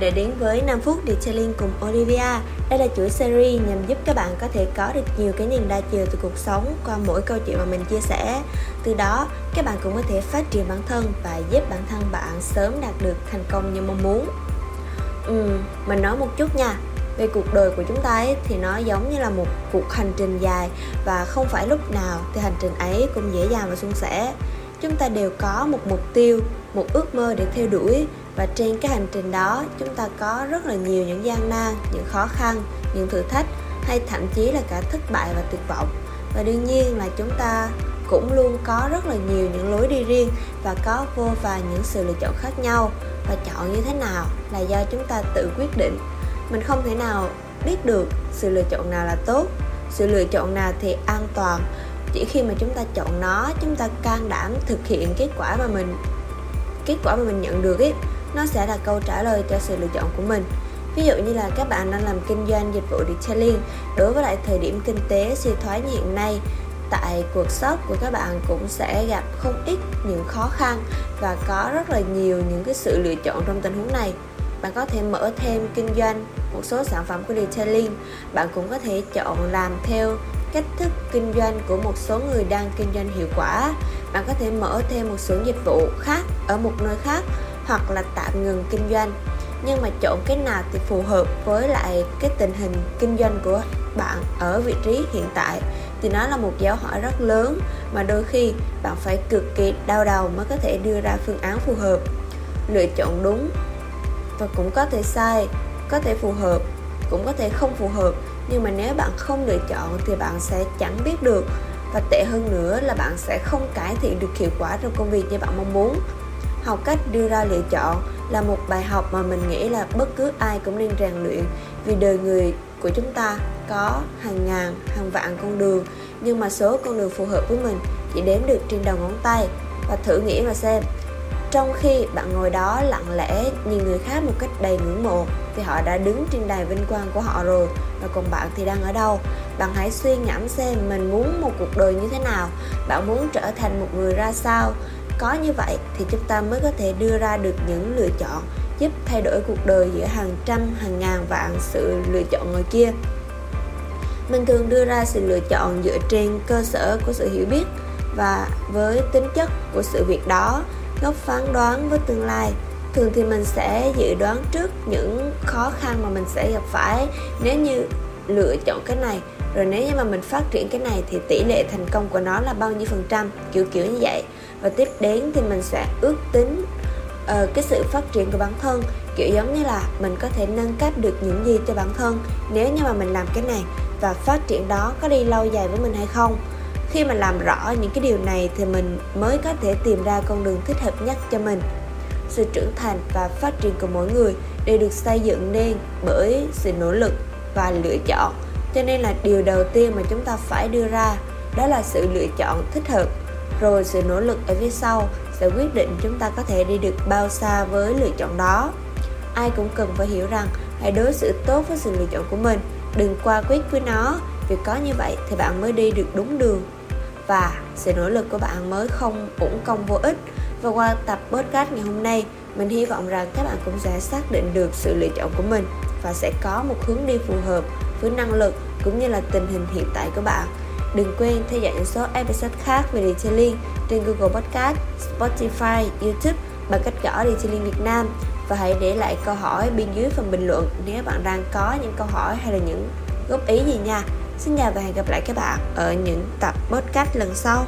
để đến với 5 phút Detailing cùng Olivia. Đây là chuỗi series nhằm giúp các bạn có thể có được nhiều cái nhìn đa chiều từ cuộc sống qua mỗi câu chuyện mà mình chia sẻ. Từ đó, các bạn cũng có thể phát triển bản thân và giúp bản thân bạn sớm đạt được thành công như mong muốn. Ừ, mình nói một chút nha. Về cuộc đời của chúng ta ấy, thì nó giống như là một cuộc hành trình dài và không phải lúc nào thì hành trình ấy cũng dễ dàng và suôn sẻ. Chúng ta đều có một mục tiêu, một ước mơ để theo đuổi và trên cái hành trình đó, chúng ta có rất là nhiều những gian nan, những khó khăn, những thử thách, hay thậm chí là cả thất bại và tuyệt vọng. Và đương nhiên là chúng ta cũng luôn có rất là nhiều những lối đi riêng và có vô vàn những sự lựa chọn khác nhau. Và chọn như thế nào là do chúng ta tự quyết định. Mình không thể nào biết được sự lựa chọn nào là tốt, sự lựa chọn nào thì an toàn. Chỉ khi mà chúng ta chọn nó, chúng ta can đảm thực hiện kết quả mà mình, kết quả mà mình nhận được ấy nó sẽ là câu trả lời cho sự lựa chọn của mình. Ví dụ như là các bạn đang làm kinh doanh dịch vụ detailing, đối với lại thời điểm kinh tế suy thoái như hiện nay, tại cuộc shop của các bạn cũng sẽ gặp không ít những khó khăn và có rất là nhiều những cái sự lựa chọn trong tình huống này. Bạn có thể mở thêm kinh doanh một số sản phẩm của detailing. Bạn cũng có thể chọn làm theo cách thức kinh doanh của một số người đang kinh doanh hiệu quả. Bạn có thể mở thêm một xưởng dịch vụ khác ở một nơi khác hoặc là tạm ngừng kinh doanh. Nhưng mà chọn cái nào thì phù hợp với lại cái tình hình kinh doanh của bạn ở vị trí hiện tại thì nó là một dấu hỏi rất lớn mà đôi khi bạn phải cực kỳ đau đầu mới có thể đưa ra phương án phù hợp. Lựa chọn đúng và cũng có thể sai, có thể phù hợp, cũng có thể không phù hợp. Nhưng mà nếu bạn không lựa chọn thì bạn sẽ chẳng biết được. Và tệ hơn nữa là bạn sẽ không cải thiện được hiệu quả trong công việc như bạn mong muốn học cách đưa ra lựa chọn là một bài học mà mình nghĩ là bất cứ ai cũng nên rèn luyện. Vì đời người của chúng ta có hàng ngàn, hàng vạn con đường, nhưng mà số con đường phù hợp với mình chỉ đếm được trên đầu ngón tay. Và thử nghĩ mà xem, trong khi bạn ngồi đó lặng lẽ nhìn người khác một cách đầy ngưỡng mộ thì họ đã đứng trên đài vinh quang của họ rồi. Và còn bạn thì đang ở đâu? Bạn hãy suy ngẫm xem mình muốn một cuộc đời như thế nào? Bạn muốn trở thành một người ra sao? Có như vậy thì chúng ta mới có thể đưa ra được những lựa chọn giúp thay đổi cuộc đời giữa hàng trăm, hàng ngàn vạn sự lựa chọn ngoài kia. Mình thường đưa ra sự lựa chọn dựa trên cơ sở của sự hiểu biết và với tính chất của sự việc đó góc phán đoán với tương lai. Thường thì mình sẽ dự đoán trước những khó khăn mà mình sẽ gặp phải nếu như lựa chọn cái này. Rồi nếu như mà mình phát triển cái này thì tỷ lệ thành công của nó là bao nhiêu phần trăm? Kiểu kiểu như vậy và tiếp đến thì mình sẽ ước tính uh, cái sự phát triển của bản thân. Kiểu giống như là mình có thể nâng cấp được những gì cho bản thân nếu như mà mình làm cái này. Và phát triển đó có đi lâu dài với mình hay không? Khi mà làm rõ những cái điều này thì mình mới có thể tìm ra con đường thích hợp nhất cho mình. Sự trưởng thành và phát triển của mỗi người đều được xây dựng nên bởi sự nỗ lực và lựa chọn. Cho nên là điều đầu tiên mà chúng ta phải đưa ra đó là sự lựa chọn thích hợp rồi sự nỗ lực ở phía sau sẽ quyết định chúng ta có thể đi được bao xa với lựa chọn đó. Ai cũng cần phải hiểu rằng hãy đối xử tốt với sự lựa chọn của mình. Đừng qua quyết với nó. Vì có như vậy thì bạn mới đi được đúng đường. Và sự nỗ lực của bạn mới không uổng công vô ích. Và qua tập podcast ngày hôm nay, mình hy vọng rằng các bạn cũng sẽ xác định được sự lựa chọn của mình và sẽ có một hướng đi phù hợp với năng lực cũng như là tình hình hiện tại của bạn. Đừng quên theo dõi những số episode khác về Detailing trên Google Podcast, Spotify, YouTube bằng cách gõ Detailing Việt Nam và hãy để lại câu hỏi bên dưới phần bình luận nếu bạn đang có những câu hỏi hay là những góp ý gì nha. Xin chào và hẹn gặp lại các bạn ở những tập podcast lần sau.